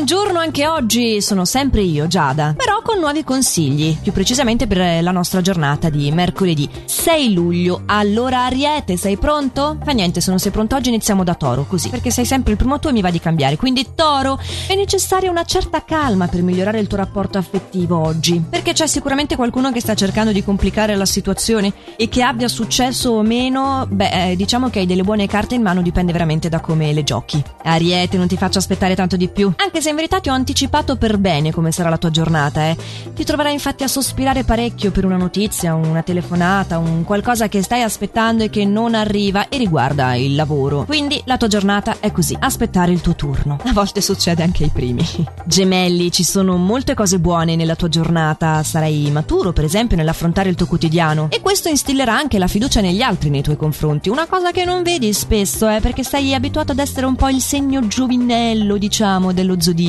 buongiorno anche oggi, sono sempre io, Giada, però con nuovi consigli, più precisamente per la nostra giornata di mercoledì 6 luglio. Allora Ariete, sei pronto? Fa niente, se non sei pronto oggi iniziamo da Toro, così, perché sei sempre il primo tu e mi va di cambiare. Quindi Toro, è necessaria una certa calma per migliorare il tuo rapporto affettivo oggi, perché c'è sicuramente qualcuno che sta cercando di complicare la situazione e che abbia successo o meno, beh, eh, diciamo che hai delle buone carte in mano, dipende veramente da come le giochi. Ariete, non ti faccio aspettare tanto di più, anche se in verità ti ho anticipato per bene come sarà la tua giornata, eh. Ti troverai infatti a sospirare parecchio per una notizia, una telefonata, un qualcosa che stai aspettando e che non arriva e riguarda il lavoro. Quindi la tua giornata è così, aspettare il tuo turno. A volte succede anche ai primi. Gemelli, ci sono molte cose buone nella tua giornata, sarai maturo per esempio nell'affrontare il tuo quotidiano e questo instillerà anche la fiducia negli altri nei tuoi confronti, una cosa che non vedi spesso, eh, perché sei abituato ad essere un po' il segno giovinello, diciamo, dello zodiaco.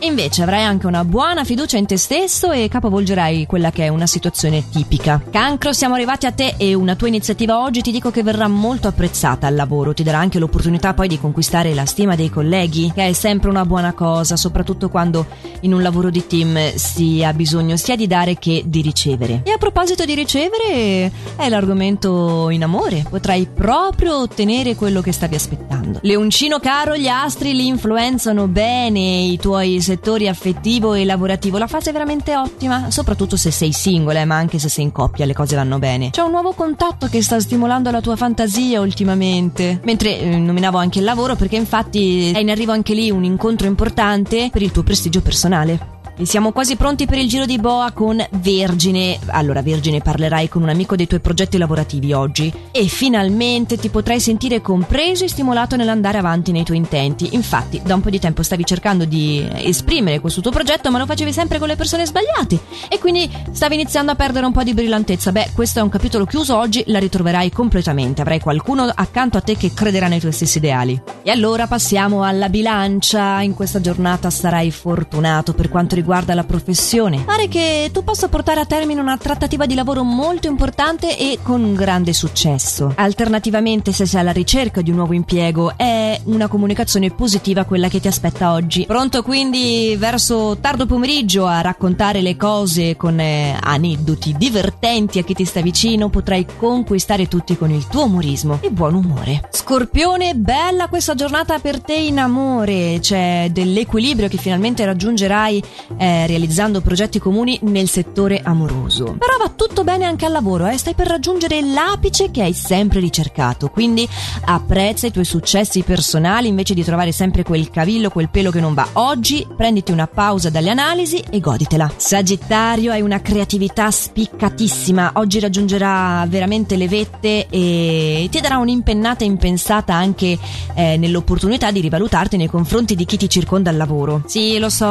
Invece avrai anche una buona fiducia in te stesso e capovolgerai quella che è una situazione tipica. Cancro, siamo arrivati a te e una tua iniziativa oggi ti dico che verrà molto apprezzata al lavoro, ti darà anche l'opportunità poi di conquistare la stima dei colleghi, che è sempre una buona cosa, soprattutto quando in un lavoro di team si ha bisogno sia di dare che di ricevere. E a proposito di ricevere, è l'argomento in amore, potrai proprio ottenere quello che stavi aspettando. Leoncino caro, gli astri li influenzano bene i tuoi settori affettivo e lavorativo. La fase è veramente ottima, soprattutto se sei singola, ma anche se sei in coppia le cose vanno bene. C'è un nuovo contatto che sta stimolando la tua fantasia ultimamente. Mentre eh, nominavo anche il lavoro perché infatti è in arrivo anche lì un incontro importante per il tuo prestigio personale. E siamo quasi pronti per il giro di boa con Vergine. Allora, Vergine, parlerai con un amico dei tuoi progetti lavorativi oggi e finalmente ti potrai sentire compreso e stimolato nell'andare avanti nei tuoi intenti. Infatti, da un po' di tempo stavi cercando di esprimere questo tuo progetto, ma lo facevi sempre con le persone sbagliate e quindi stavi iniziando a perdere un po' di brillantezza. Beh, questo è un capitolo chiuso, oggi la ritroverai completamente. Avrai qualcuno accanto a te che crederà nei tuoi stessi ideali. E allora passiamo alla bilancia. In questa giornata sarai fortunato per quanto riguarda riguarda la professione. Pare che tu possa portare a termine una trattativa di lavoro molto importante e con un grande successo. Alternativamente, se sei alla ricerca di un nuovo impiego, è una comunicazione positiva quella che ti aspetta oggi. Pronto quindi verso tardo pomeriggio a raccontare le cose con eh, aneddoti divertenti a chi ti sta vicino, potrai conquistare tutti con il tuo umorismo e buon umore. Scorpione, bella questa giornata per te in amore, c'è dell'equilibrio che finalmente raggiungerai eh, realizzando progetti comuni nel settore amoroso. Però va tutto bene anche al lavoro, eh? stai per raggiungere l'apice che hai sempre ricercato, quindi apprezza i tuoi successi personali invece di trovare sempre quel cavillo, quel pelo che non va. Oggi prenditi una pausa dalle analisi e goditela. Sagittario, hai una creatività spiccatissima, oggi raggiungerà veramente le vette e ti darà un'impennata impensata anche eh, nell'opportunità di rivalutarti nei confronti di chi ti circonda al lavoro. Sì, lo so,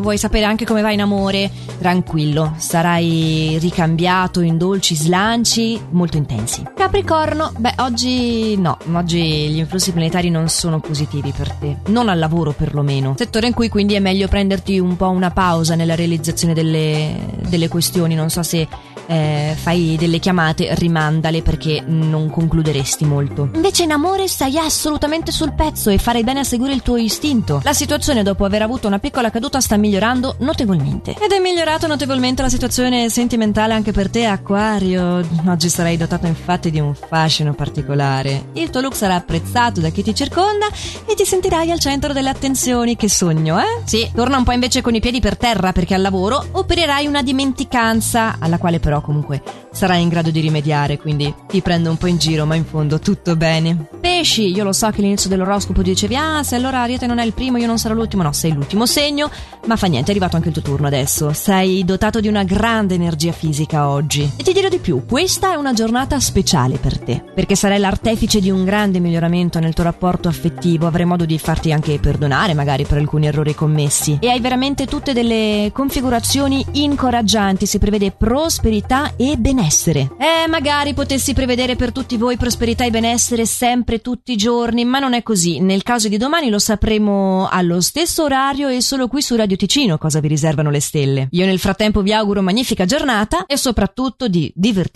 vuoi sapere sapere anche come va in amore, tranquillo, sarai ricambiato in dolci slanci molto intensi. Capricorno, beh, oggi no, oggi gli influssi planetari non sono positivi per te, non al lavoro perlomeno. Settore in cui quindi è meglio prenderti un po' una pausa nella realizzazione delle, delle questioni, non so se eh, fai delle chiamate, rimandale perché non concluderesti molto. Invece in amore stai assolutamente sul pezzo e farei bene a seguire il tuo istinto. La situazione dopo aver avuto una piccola caduta sta migliorando notevolmente. Ed è migliorata notevolmente la situazione sentimentale anche per te, Acquario. Oggi sarai dotato infatti di un fascino particolare. Il tuo look sarà apprezzato da chi ti circonda e ti sentirai al centro delle attenzioni. Che sogno, eh? Sì, torna un po' invece con i piedi per terra perché al lavoro opererai una dimenticanza alla quale però comunque sarai in grado di rimediare, quindi ti prendo un po' in giro, ma in fondo tutto bene. Pesci, io lo so che all'inizio dell'oroscopo dicevi "Ah, se allora Ariete non è il primo, io non sarò l'ultimo". No, sei l'ultimo segno, ma fa niente, è arrivato anche il tuo turno adesso. Sei dotato di una grande energia fisica oggi. E ti dirò di più, questa è una giornata speciale per te, perché sarai l'artefice di un grande miglioramento nel tuo rapporto affettivo, avrai modo di farti anche perdonare magari per alcuni errori commessi e hai veramente tutte delle configurazioni incoraggianti, si prevede prosperità e benessere. Eh, magari potessi prevedere per tutti voi prosperità e benessere sempre tutti i giorni, ma non è così. Nel caso di domani lo sapremo allo stesso orario e solo qui su Radio Ticino cosa vi riservano le stelle. Io nel frattempo vi auguro magnifica giornata e soprattutto di divertirvi